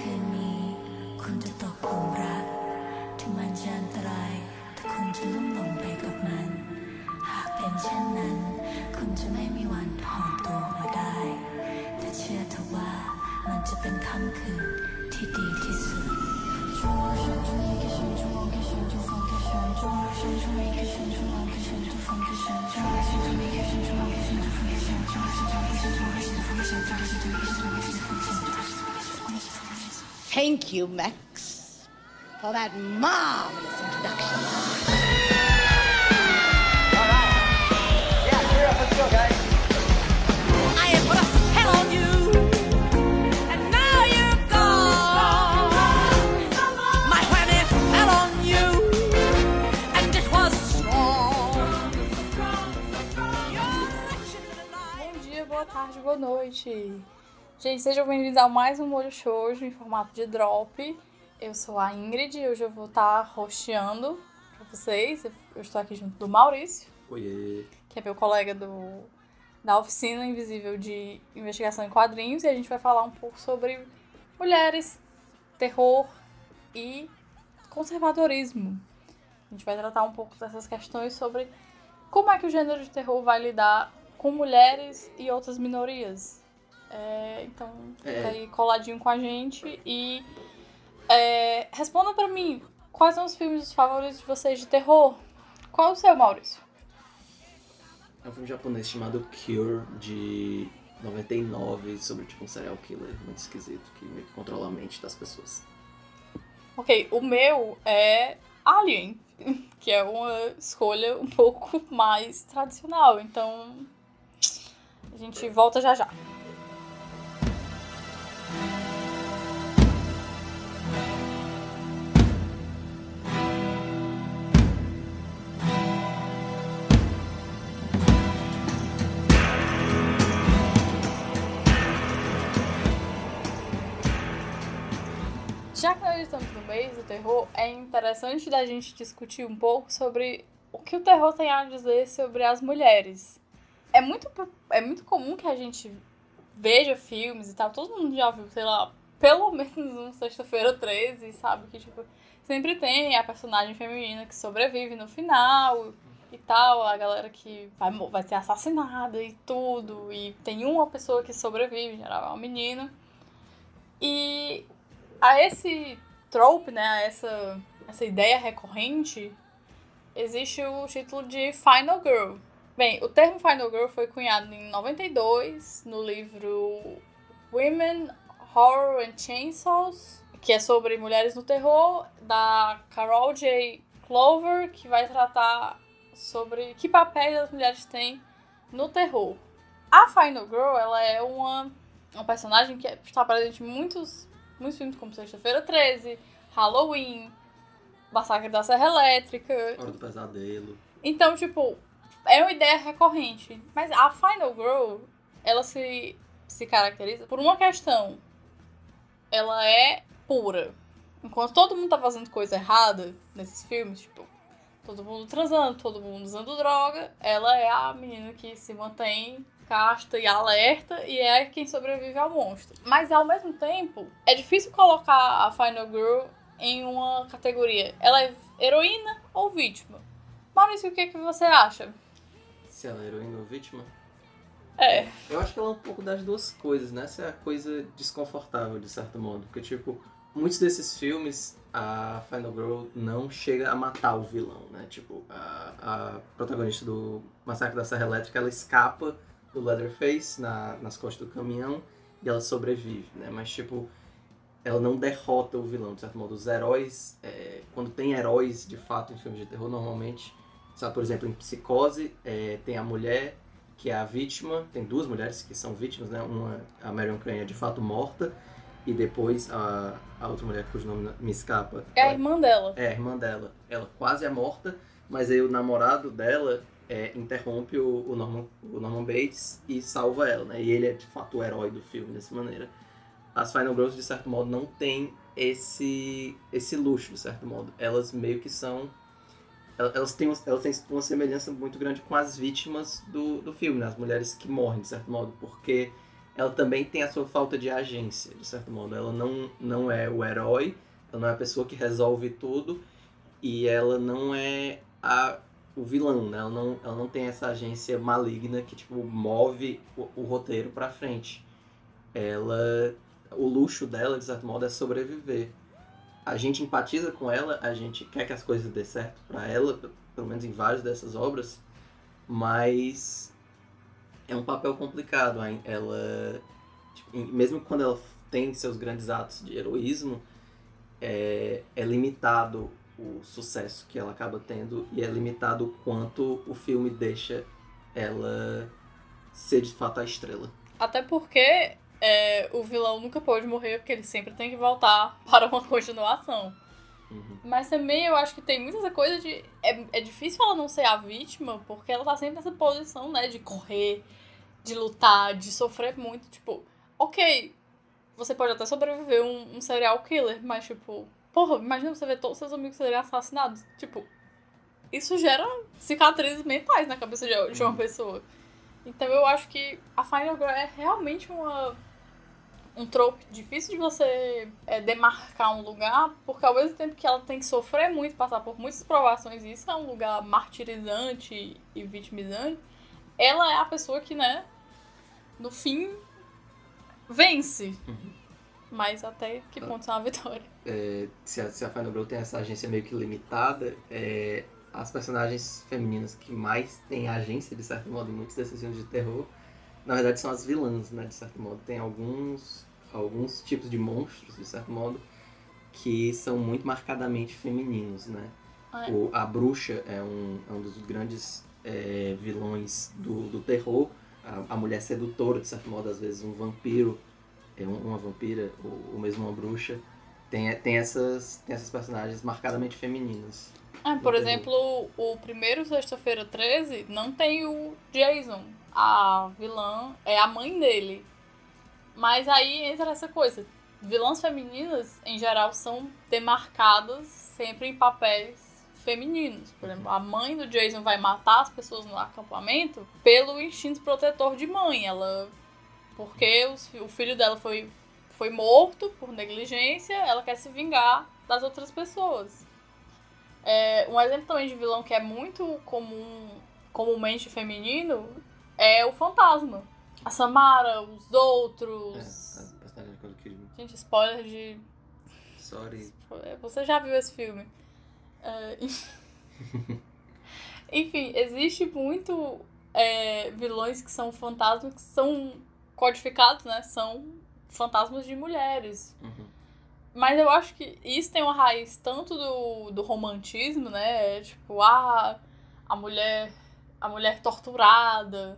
คืนนี้ คุณจะตกหลุมรัก ถึงมันจะอันตราย แต่คุณจะลุ่มหลงไปกับมัน หากเป็นเช่นนั้น คุณจะไม่มีวันถอนตัวออกมาได้ แต่เชื่อเถอะว่ามันจะเป็นค่ำคืนที่ดีที่สุด中我手中一个神中望个神中放个神中我手中一个神中望个神中放个神中我手中一个神中望个神中放个神中我手中一个神中望个神中放个神中我手中一个神中望个神中放个神中 Thank you, Max, for that marvelous introduction. I had put a spell on you, and now you're gone. My honey fell on you, and it was strong. Bom dia, boa tarde, boa noite. Gente, sejam bem-vindos a mais um Molho Shoujo em formato de drop. Eu sou a Ingrid e hoje eu vou estar rosteando pra vocês. Eu estou aqui junto do Maurício, Oiê. que é meu colega do, da Oficina Invisível de Investigação em Quadrinhos, e a gente vai falar um pouco sobre mulheres, terror e conservadorismo. A gente vai tratar um pouco dessas questões sobre como é que o gênero de terror vai lidar com mulheres e outras minorias. É, então, fica É. aí coladinho com a gente e é, responda pra mim quais são os filmes favoritos de vocês de terror. Qual é o seu, Maurício? É um filme japonês chamado Cure, de 99, sobre tipo um serial killer muito esquisito, que meio que controla a mente das pessoas. Ok, o meu é Alien, que é uma escolha um pouco mais tradicional. Então, a gente volta já. Já do terror, é interessante da gente discutir um pouco sobre o que o terror tem a dizer sobre as mulheres. É muito, é muito comum que a gente veja filmes e tal, todo mundo já viu, sei lá, pelo menos um Sexta-feira 13, sabe? Que, tipo, sempre tem a personagem feminina que sobrevive no final e tal, a galera que vai, vai ser assassinada e tudo, e tem uma pessoa que sobrevive, em geral é uma menina. E a esse trope, né, essa, essa ideia recorrente, existe o título de Final Girl. Bem, o termo Final Girl foi cunhado em 92 no livro Women, Horror and Chainsaws, que é sobre mulheres no terror, da Carol J. Clover, que vai tratar sobre que papéis as mulheres têm no terror. A Final Girl, ela é uma, uma personagem que está presente em muitos muitos filmes como Sexta-feira 13, Halloween, Massacre da Serra Elétrica. Hora do Pesadelo. Então, tipo, é uma ideia recorrente. Mas a Final Girl, ela se, se caracteriza por uma questão. Ela é pura. Enquanto todo mundo tá fazendo coisa errada nesses filmes, tipo, todo mundo transando, todo mundo usando droga, ela é a menina que se mantém casta e alerta e é quem sobrevive ao monstro. Mas ao mesmo tempo, é difícil colocar a Final Girl em uma categoria. Ela é heroína ou vítima? Maurício, o que, que você acha? Se ela é heroína ou vítima? É. Eu acho que ela é um pouco das duas coisas, né? Essa é a coisa desconfortável, de certo modo. Porque, tipo, muitos desses filmes, a Final Girl não chega a matar o vilão, né? Tipo, a, a protagonista do Massacre da Serra Elétrica, ela escapa do Leatherface na, nas costas do caminhão e ela sobrevive, né? Mas, tipo, ela não derrota o vilão, de certo modo. Os heróis, é, quando tem heróis, de fato, em filmes de terror, normalmente, sabe, por exemplo, em Psicose, é, tem a mulher que é a vítima, tem duas mulheres que são vítimas, né? Uma, a Marion Crane é de fato morta, e depois a, a outra mulher cujo nome me escapa. É a ela- irmã dela. é, a irmã dela. Ela quase é morta, mas aí o namorado dela é, interrompe o, o, Norman, o Norman Bates e salva ela, né? E ele é de fato o herói do filme dessa maneira. As Final Girls, de certo modo, não têm esse, esse luxo, de certo modo. Elas meio que são. el- Elas têm, elas têm uma semelhança muito grande com as vítimas do, do filme, né? As mulheres que morrem, de certo modo, porque ela também tem a sua falta de agência, de certo modo. Ela não, não é o herói, ela não é a pessoa que resolve tudo e ela não é a, o vilão, né? Ela não, ela não tem essa agência maligna que, tipo, move o, o roteiro pra frente. Ela... O luxo dela, de certo modo, é sobreviver. A gente empatiza com ela, a gente quer que as coisas dê certo pra ela, pelo menos em várias dessas obras, mas é um papel complicado. Ela, tipo, mesmo quando ela tem seus grandes atos de heroísmo, é, é limitado o sucesso que ela acaba tendo e é limitado o quanto o filme deixa ela ser de fato a estrela. Até porque é, o vilão nunca pode morrer, porque ele sempre tem que voltar para uma continuação. Uhum. Mas também eu acho que tem muita essa coisa de. É, é difícil ela não ser a vítima, porque ela tá sempre nessa posição, né? De correr, de lutar, de sofrer muito. Tipo, ok, você pode até sobreviver um, um serial killer, mas tipo, porra, imagina você ver todos os seus amigos serem assassinados. Tipo, isso gera cicatrizes mentais na cabeça de, de uma pessoa. Então eu acho que a Final Girl é realmente uma um trope difícil de você é, demarcar um lugar, porque ao mesmo tempo que ela tem que sofrer muito, passar por muitas provações, e isso é um lugar martirizante e vitimizante, ela é a pessoa que, né, no fim, vence. Mas até que ponto é uma vitória? É, se, a, se a Final Girl tem essa agência meio que limitada, é, as personagens femininas que mais têm agência, de certo modo, em muitos desses filmes de terror, na verdade são as vilãs, né, de certo modo. Tem alguns, alguns tipos de monstros, de certo modo, que são muito marcadamente femininos, né? É. O, a bruxa é um, é um dos grandes é, vilões do, do terror. A, a mulher sedutora, de certo modo, às vezes um vampiro, uma vampira, ou, ou mesmo uma bruxa. Tem, tem, essas, tem essas personagens marcadamente femininas. É, por Entendi. exemplo, o primeiro Sexta-feira 13 não tem o Jason. A vilã é a mãe dele. Mas aí entra essa coisa. Vilãs femininas, em geral, são demarcadas sempre em papéis femininos. Por exemplo, a mãe do Jason vai matar as pessoas no acampamento pelo instinto protetor de mãe. Ela. Porque os o filho dela foi, foi morto por negligência, ela quer se vingar das outras pessoas. É, um exemplo também de vilão que é muito comum, comumente feminino é o fantasma. A Samara, os É, outros. a personagem de Nicole Kidman. Gente, spoiler de. Sorry. Você já viu esse filme. É, Enfim, existe muito é, vilões que são fantasmas que são codificados, né? São fantasmas de mulheres. Uhum. Mas eu acho que isso tem uma raiz tanto do, do romantismo, né? Tipo, ah, a mulher, a mulher torturada,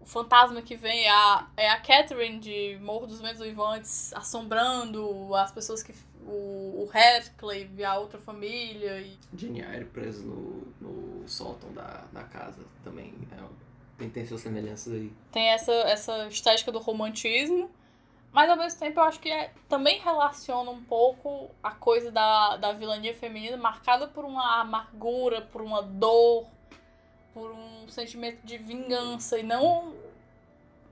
o fantasma que vem é a, é a Catherine de Morro dos Ventos Vivantes assombrando as pessoas que. O, o Heathcliff, a outra família. E, Jenny Eyre preso no, no sótão da, da casa também. É, tem, tem suas semelhanças aí. tem essa, essa estética do romantismo. Mas ao mesmo tempo eu acho que é, também relaciona um pouco a coisa da, da vilania feminina marcada por uma amargura, por uma dor, por um sentimento de vingança e não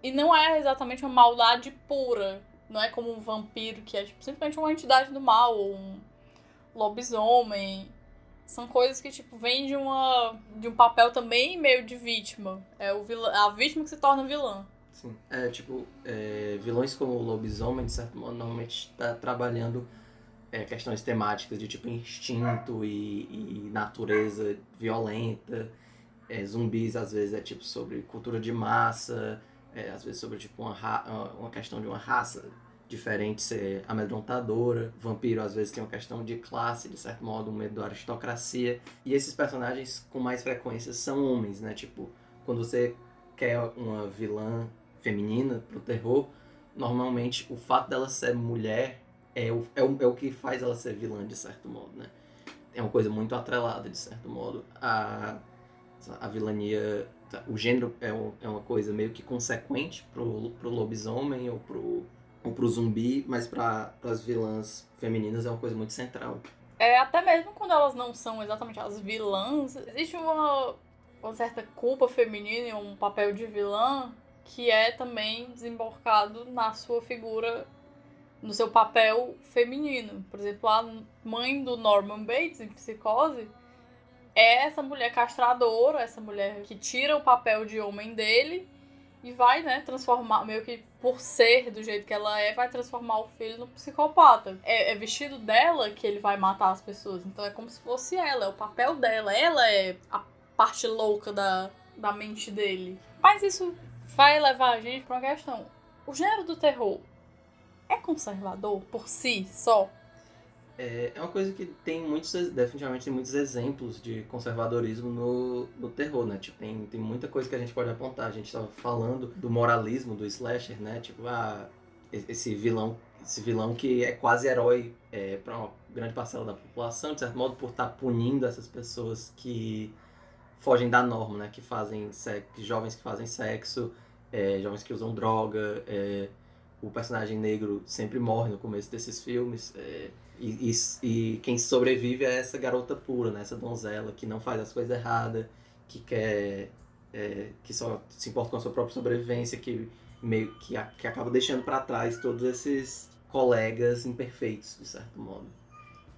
e não é exatamente uma maldade pura. Não é como um vampiro que é tipo, simplesmente uma entidade do mal ou um lobisomem. São coisas que tipo vêm de uma de um papel também meio de vítima. É o vilã, a vítima que se torna vilã. Sim. É, tipo, é, vilões como o lobisomem, de certo modo, normalmente está trabalhando é, questões temáticas de tipo instinto e, e natureza violenta. É, zumbis, às vezes, é tipo sobre cultura de massa, é, às vezes sobre tipo uma, ra- uma questão de uma raça diferente ser amedrontadora. Vampiro, às vezes, tem uma questão de classe, de certo modo, um medo da aristocracia. E esses personagens, com mais frequência, são homens, né? Tipo, quando você quer uma vilã feminina pro terror, normalmente o fato dela ser mulher é o, é o, é o que faz ela ser vilã, de certo modo, né? É uma coisa muito atrelada, de certo modo. A, a vilania, o gênero é, é uma coisa meio que consequente pro, pro lobisomem ou pro, ou pro zumbi, mas para as vilãs femininas é uma coisa muito central. É, até mesmo quando elas não são exatamente as vilãs, existe uma, uma certa culpa feminina e um papel de vilã que é também desembarcado na sua figura, no seu papel feminino. Por exemplo, a mãe do Norman Bates, em Psicose, é essa mulher castradora, essa mulher que tira o papel de homem dele e vai, né, transformar, meio que por ser do jeito que ela é, vai transformar o filho no psicopata. É, é, vestido dela que ele vai matar as pessoas. Então é como se fosse ela, é o papel dela. Ela é a parte louca da, da mente dele. Mas isso vai levar a gente pra uma questão. O gênero do terror é conservador por si só? É, é uma coisa que tem muitos, definitivamente tem muitos exemplos de conservadorismo no, no terror, né? Tipo, tem, tem muita coisa que a gente pode apontar. A gente estava falando do moralismo do slasher, né? Tipo, ah, esse vilão, esse vilão que é quase herói é, para uma grande parcela da população, de certo modo, por estar tá punindo essas pessoas que fogem da norma, né? Que fazem sexo, jovens que fazem sexo, é, jovens que usam droga, é, o personagem negro sempre morre no começo desses filmes. É, e, e, e, quem sobrevive é essa garota pura, né? essa donzela que não faz as coisas erradas, que quer. É, que só se importa com a sua própria sobrevivência, que meio que, a, que acaba deixando para trás todos esses colegas imperfeitos, de certo modo.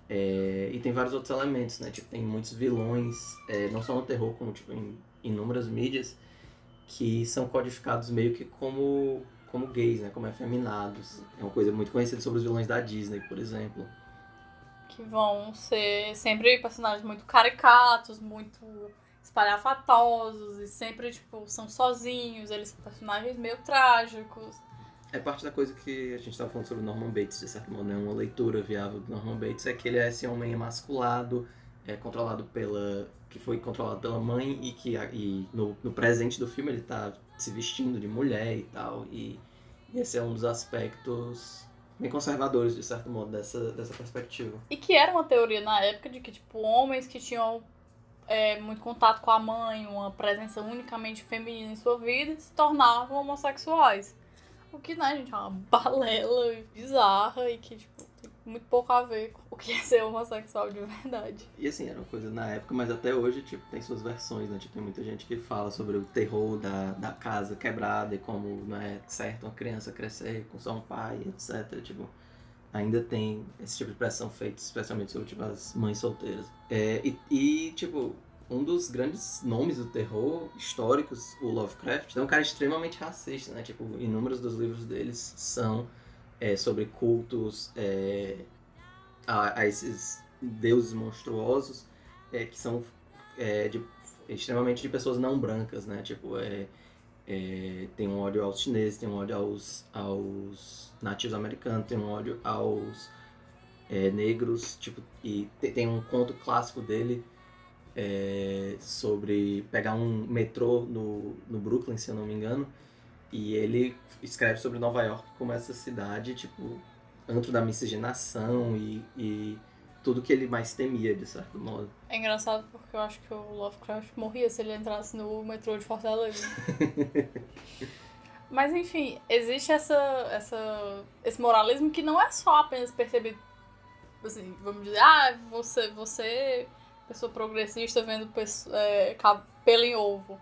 É, e tem vários outros elementos, né? Tipo, tem muitos vilões, é, não só no terror, como tipo, em inúmeras mídias, que são codificados meio que como, como gays, né? Como efeminados. É uma coisa muito conhecida sobre os vilões da Disney, por exemplo que vão ser sempre personagens muito caricatos, muito espalhafatosos e sempre, tipo, são sozinhos, eles são personagens meio trágicos. É parte da coisa que a gente estava falando sobre Norman Bates, de certo modo, né? Uma leitura viável do Norman Bates é que ele é esse homem emasculado, é controlado pela... que foi controlado pela mãe e que e no, no presente do filme ele está se vestindo de mulher e tal, e esse é um dos aspectos bem conservadores, de certo modo, dessa, dessa perspectiva. E que era uma teoria na época de que, tipo, homens que tinham é, muito contato com a mãe, uma presença unicamente feminina em sua vida, se tornavam homossexuais. O que, né, gente, é uma balela bizarra e que, tipo, muito pouco a ver com o que é ser homossexual de verdade. E assim, era uma coisa na época, mas até hoje, tipo, tem suas versões, né? Tipo, tem muita gente que fala sobre o terror da, da casa quebrada e como não é certo uma criança crescer com só um pai, etc. Tipo, ainda tem esse tipo de pressão feita, especialmente sobre tipo, as mães solteiras. É, e, e, tipo, um dos grandes nomes do terror históricos, o Lovecraft, é um cara extremamente racista, né? Tipo, inúmeros dos livros deles são é, sobre cultos é, a, a, esses deuses monstruosos é, que são é, de, extremamente de pessoas não brancas, né? Tipo, é, é, tem um ódio aos chineses, tem um ódio aos, aos nativos americanos, tem um ódio aos negros, tipo, e tem, tem, um conto clássico dele sobre pegar um metrô no, no Brooklyn, se eu não me engano, e ele escreve sobre Nova York como essa cidade, tipo, antro da miscigenação e, e tudo que ele mais temia, de certo modo. É engraçado porque eu acho que o Lovecraft morria se ele entrasse no metrô de Fortaleza. Mas enfim, existe essa, essa, esse moralismo que não é só apenas perceber, assim, vamos dizer, ah, você, você pessoa progressista vendo pessoa, é, pelo em ovo.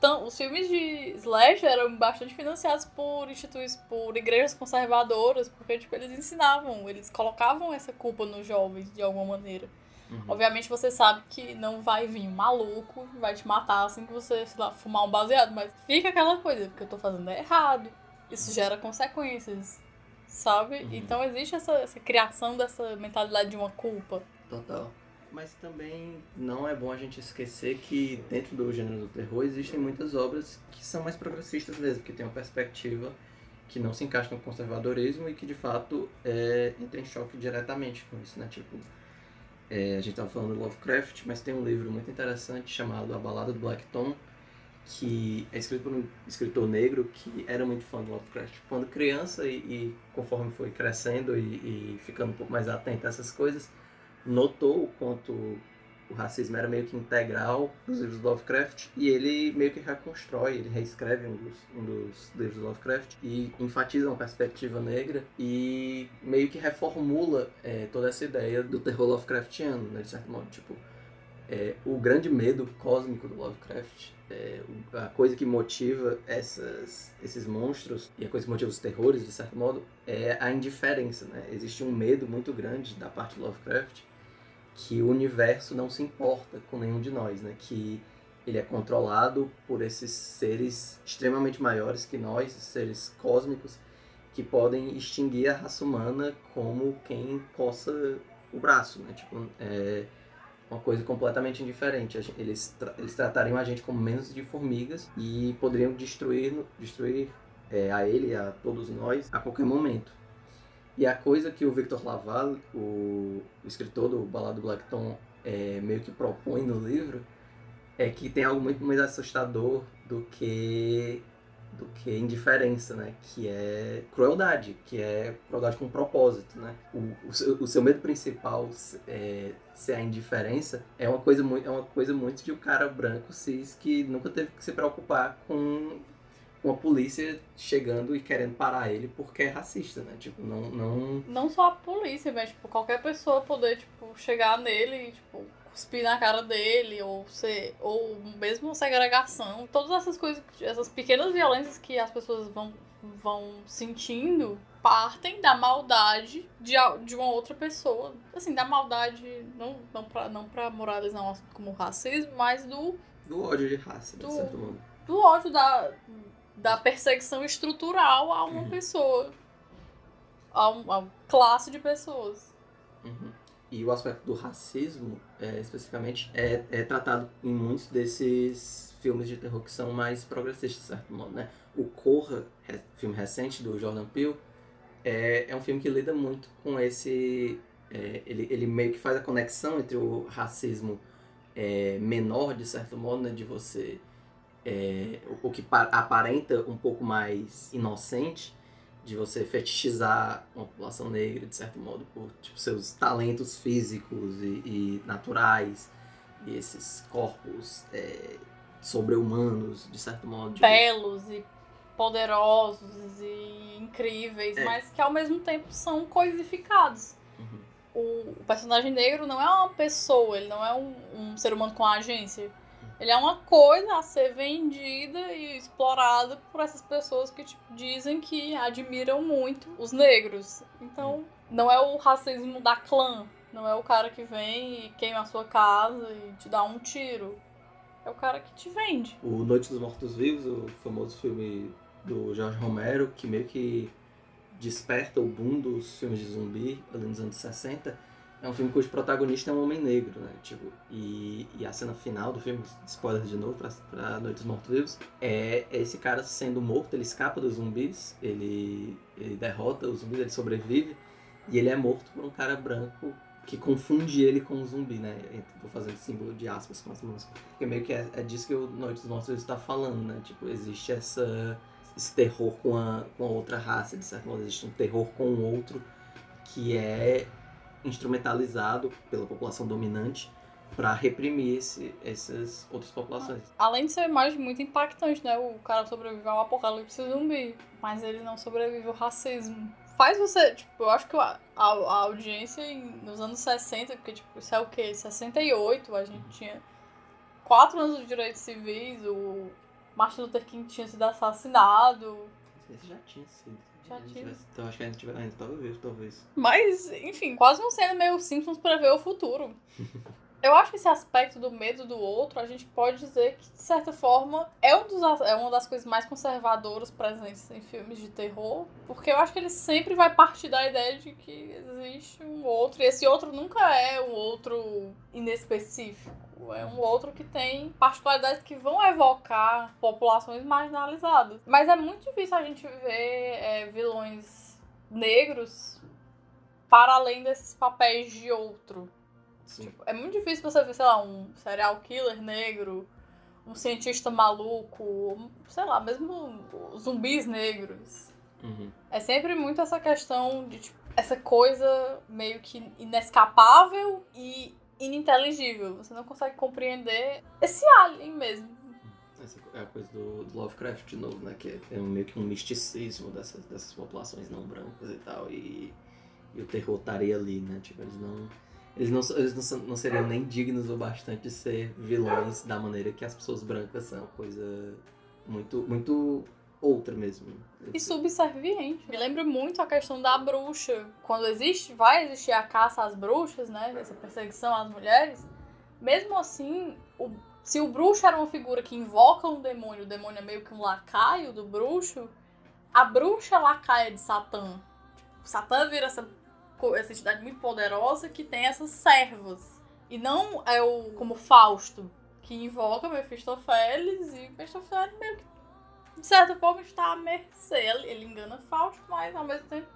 Então, os filmes de Slash eram bastante financiados por instituições, por igrejas conservadoras, porque tipo, eles ensinavam, eles colocavam essa culpa nos jovens de alguma maneira. Uhum. Obviamente você sabe que não vai vir um maluco vai te matar assim que você, sei lá, fumar um baseado, mas fica aquela coisa, porque eu tô fazendo é errado. Isso gera consequências, sabe? Uhum. Então existe essa, essa criação dessa mentalidade de uma culpa. Total. Mas também não é bom a gente esquecer que dentro do gênero do terror existem muitas obras que são mais progressistas mesmo, que têm uma perspectiva que não se encaixa no conservadorismo e que de fato é, entra em choque diretamente com isso, né? Tipo, é, a gente estava falando do Lovecraft, mas tem um livro muito interessante chamado A Balada do Black Tom, que é escrito por um escritor negro que era muito fã do Lovecraft quando criança e, e conforme foi crescendo e, e ficando um pouco mais atento a essas coisas, notou o quanto o racismo era meio que integral nos livros do Lovecraft e ele meio que reconstrói, ele reescreve um dos, um dos livros do Lovecraft e enfatiza uma perspectiva negra e meio que reformula é, toda essa ideia do terror Lovecraftiano, né, de certo modo. Tipo, é, o grande medo cósmico do Lovecraft, é, a coisa que motiva essas, esses monstros e a coisa que motiva os terrores, de certo modo, é a indiferença. Né? Existe um medo muito grande da parte do Lovecraft que o universo não se importa com nenhum de nós, né? que ele é controlado por esses seres extremamente maiores que nós, seres cósmicos, que podem extinguir a raça humana como quem coça o braço, né? Tipo, é uma coisa completamente indiferente. Eles, tra- eles tratariam a gente como menos de formigas e poderiam destruir, destruir é, a ele a todos nós a qualquer momento. E a coisa que o Victor Laval, o, escritor do Balado Blackton, é, meio que propõe no livro é que tem algo muito mais assustador do que do que indiferença, né? Que é crueldade, que é crueldade com propósito, né? O, o, seu, o seu medo principal é, ser a indiferença é uma coisa muito é uma coisa muito de um cara branco cis que nunca teve que se preocupar com uma polícia chegando e querendo parar ele porque é racista, né? Tipo, não não Não só a polícia, mas tipo, qualquer pessoa poder, tipo, chegar nele e, tipo, cuspir na cara dele, ou ser. Ou mesmo segregação. Todas essas coisas, essas pequenas violências que as pessoas vão, vão sentindo partem da maldade de, de uma outra pessoa. Assim, da maldade, não, não, pra, não pra moralizar um assunto como racismo, mas do, do ódio de raça, de Do- certo modo. do ódio da, da perseguição estrutural a uma Uhum. pessoa. A, um- uma classe de pessoas. Uhum. E o aspecto do racismo, é, especificamente, é, é tratado em muitos desses filmes de terror que são mais progressistas, de certo modo, né? O Corra, filme recente do Jordan Peele, é, é um filme que lida muito com esse... é, ele, ele meio que faz a conexão entre o racismo é, menor, de certo modo, né? De você... é, o, que pa- aparenta um pouco mais inocente, de você fetichizar uma população negra, de certo modo, por tipo, seus talentos físicos e, e naturais, e esses corpos é, sobre-humanos, de certo modo. de- belos e poderosos e incríveis, É. mas que ao mesmo tempo são coisificados. Uhum. O, o personagem negro não é uma pessoa, ele não é um, um ser humano com agência. Ele é uma coisa a ser vendida e explorada por essas pessoas que tipo, dizem que admiram muito os negros. Então, não é o racismo da clã. Não é o cara que vem e queima a sua casa e te dá um tiro. É o cara que te vende. O Noite dos Mortos-Vivos, o famoso filme do Jorge Romero, que meio que desperta o boom dos filmes de zumbi ali nos anos 60, é um filme cujo protagonista é um homem negro, né? Tipo, e, e a cena final do filme, spoiler de novo pra, pra Noite dos Mortos-Vivos, é esse cara sendo morto, ele escapa dos zumbis, ele, ele derrota os zumbis, ele sobrevive, e ele é morto por um cara branco que confunde ele com um zumbi, né? Tô fazendo símbolo de aspas com as mãos. Porque meio que é, é disso que o Noite dos Mortos está falando, né? Tipo, existe essa, esse terror com a, com a outra raça, de certo modo. Existe um terror com o outro que é instrumentalizado pela população dominante para reprimir esse, essas outras populações. Além de ser uma imagem muito impactante, né? O cara sobrevive ao apocalipse zumbi, mas ele não sobrevive ao racismo. Faz você, tipo, eu acho que a, a, a audiência nos anos 60, porque, tipo, isso é o quê? 68, a gente tinha quatro anos de direitos civis, o Martin Luther King tinha sido assassinado. Esse já tinha sido. Já gente tinha. Então acho que a gente vai. Ainda talvez, talvez. Mas, enfim, quase não sendo meio Simpsons prever o futuro. Eu acho que esse aspecto do medo do outro, a gente pode dizer que, de certa forma, é, um dos, é uma das coisas mais conservadoras presentes em filmes de terror, porque eu acho que ele sempre vai partir da ideia de que existe um outro, e esse outro nunca é um outro inespecífico. É um outro que tem particularidades que vão evocar populações marginalizadas. Mas é muito difícil a gente ver é, vilões negros para além desses papéis de outro. Tipo, é muito difícil você ver, sei lá, um serial killer negro, um cientista maluco, sei lá, mesmo zumbis negros. Uhum. É sempre muito essa questão de, tipo, essa coisa meio que inescapável e ininteligível. Você não consegue compreender esse alien mesmo. Essa é a coisa do, Lovecraft de novo, né? Que é meio que um misticismo dessas, dessas populações não brancas e tal. E, e o terror estaria ali, né? Tipo, eles não. Eles não, eles não, não seriam nem dignos o bastante de ser vilões da maneira que as pessoas brancas são. Coisa muito, muito outra mesmo. E subserviente. Me lembra muito a questão da bruxa. Quando existe, vai existir a caça às bruxas, né? Essa perseguição às mulheres. Mesmo assim, o- se o bruxo era uma figura que invoca um demônio, o demônio é meio que um lacaio do bruxo, a bruxa é lacaia de Satã. Tipo, Satã vira essa, essa entidade muito poderosa que tem essas servas. E não é o como Fausto, que invoca Mephistófeles e Mephistófeles meio que de certa forma está à mercê. Ele, ele engana Fausto, mas ao mesmo tempo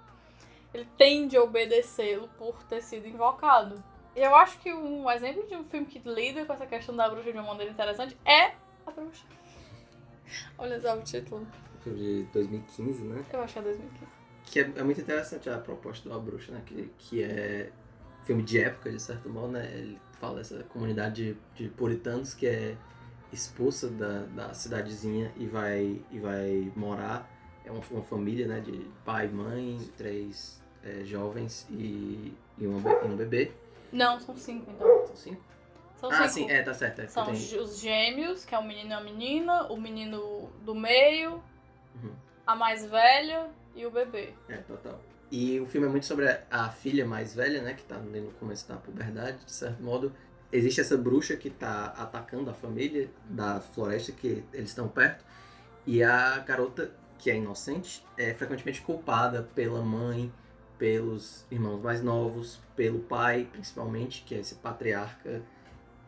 ele tende a obedecê-lo por ter sido invocado. E eu acho que um exemplo de um filme que lida com essa questão da bruxa de uma maneira interessante é A Bruxa. Olha só o título. filme de 2015, né? Eu acho que é 2015. Que é, é muito interessante a proposta do A Bruxa, né? Que, que é filme de época, de certo modo, né? Ele fala dessa comunidade de, de puritanos que é expulsa da, da cidadezinha e vai, e vai morar. É uma, uma família, né? De pai, mãe, três é, jovens e, e, uma, e um bebê. Não, são cinco então. São cinco? São ah, cinco. sim, é, tá certo. É, São tem- os- os gêmeos, que é o menino e a menina, o menino do meio, Uhum. a mais velha e o bebê. É, total. E o filme é muito sobre a, a filha mais velha, né? Que tá no começo da puberdade, de certo modo. Existe essa bruxa que tá atacando a família da floresta que eles estão perto. E a garota, que é inocente, é frequentemente culpada pela mãe, pelos irmãos mais novos, pelo pai, principalmente, que é esse patriarca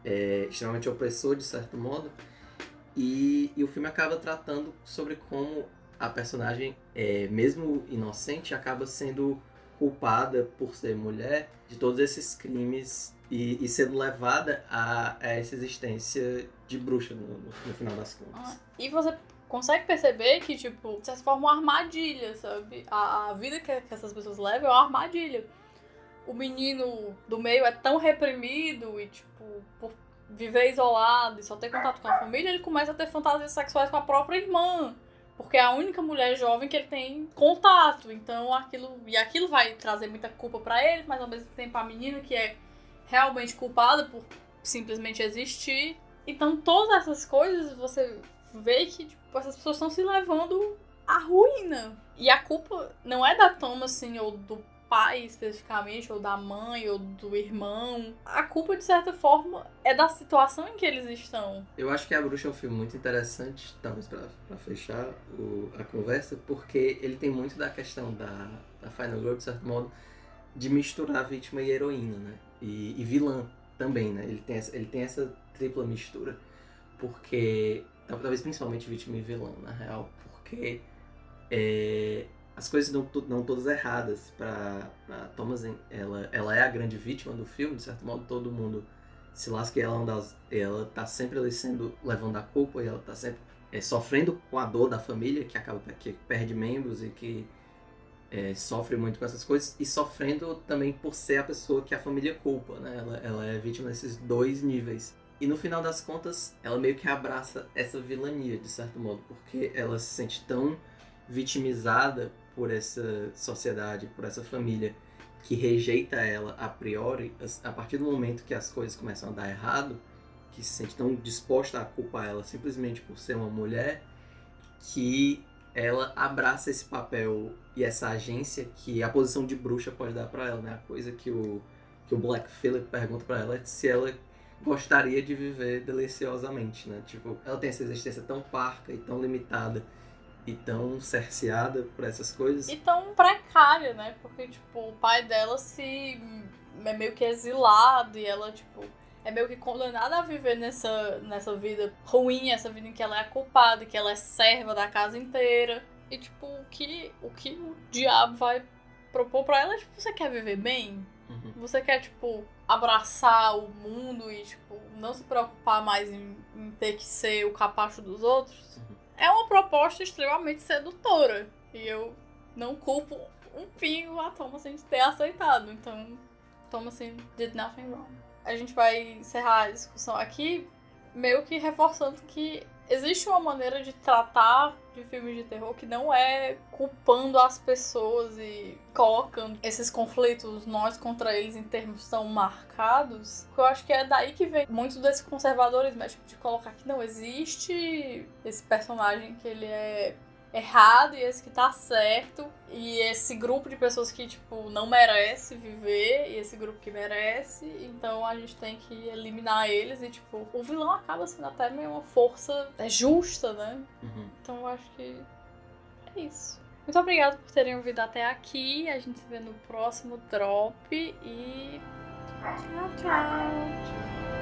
é, extremamente opressor, de certo modo. E, e o filme acaba tratando sobre como a personagem, é, mesmo inocente, acaba sendo culpada por ser mulher de todos esses crimes e, e sendo levada a, a essa existência de bruxa no, no- no final das contas. Ah, E você consegue perceber que, tipo, de certa forma, uma armadilha, sabe? A, a vida que, que essas pessoas levam é uma armadilha. O menino do meio é tão reprimido e, tipo, por viver isolado e só ter contato com a família, ele começa a ter fantasias sexuais com a própria irmã. Porque é a única mulher jovem que ele tem contato. Então aquilo. E aquilo vai trazer muita culpa pra ele, mas ao mesmo tempo a menina que é realmente culpada por simplesmente existir. Então todas essas coisas você vê que tipo, essas pessoas estão se levando à ruína. E a culpa não é da Thomasin ou do pai especificamente, ou da mãe, ou do irmão. A culpa, de certa forma, é da situação em que eles estão. Eu acho que A Bruxa é um filme muito interessante, talvez pra fechar o- a conversa, porque ele tem muito da questão da, da Final Girl, de certo modo, de misturar vítima e heroína, né? E, e vilã também, né? Ele tem, essa, ele tem essa tripla mistura, porque, tal- talvez principalmente vítima e vilã, na real, porque é, as coisas não, não todas erradas pra Thomasin. Ela, ela é a grande vítima do filme, de certo modo, todo mundo se lasca e ela, é das, ela tá sempre ali sendo, levando a culpa e ela tá sempre é, sofrendo com a dor da família, que acaba que perde membros e que é, sofre muito com essas coisas, e sofrendo também por ser a pessoa que a família culpa, né? Ela, ela é vítima desses dois níveis. E no final das contas, ela meio que abraça essa vilania, de certo modo, porque ela se sente tão vitimizada por essa sociedade, por essa família, que rejeita ela a priori, a partir do momento que as coisas começam a dar errado, que se sente tão disposta a culpar ela simplesmente por ser uma mulher, que ela abraça esse papel e essa agência que a posição de bruxa pode dar para ela, né? A coisa que o que o Black Phillip pergunta para ela é se ela gostaria de viver deliciosamente, né? Tipo, ela tem essa existência tão parca e tão limitada e tão cerceada por essas coisas. E tão precária, né? Porque, tipo, o pai dela se. é meio que exilado e ela, tipo. É meio que condenada a viver nessa, nessa vida ruim, essa vida em que ela é culpada, que ela é serva da casa inteira. E, tipo, o que o, que o diabo vai propor pra ela é, tipo, você quer viver bem? Uhum. Você quer, tipo, abraçar o mundo e, tipo, não se preocupar mais em, em ter que ser o capacho dos outros? Uhum. É uma proposta extremamente sedutora. E eu não culpo um pingo a Thomasin de ter aceitado. Então, Thomasin did nothing wrong. A gente vai encerrar a discussão aqui, meio que reforçando que existe uma maneira de tratar de filmes de terror que não é culpando as pessoas e colocando esses conflitos nós contra eles em termos tão marcados. Eu acho que é daí que vem muito desse conservadorismo, é tipo de colocar que não existe esse personagem que ele é errado e esse que tá certo. E esse grupo de pessoas que, tipo, não merece viver e esse grupo que merece. Então a gente tem que eliminar eles e, tipo, o vilão acaba sendo até meio uma força é justa, né? Uhum. Então eu acho que é isso. Muito obrigada por terem ouvido até aqui. A gente se vê no próximo drop e. Tchau, tchau. Tchau.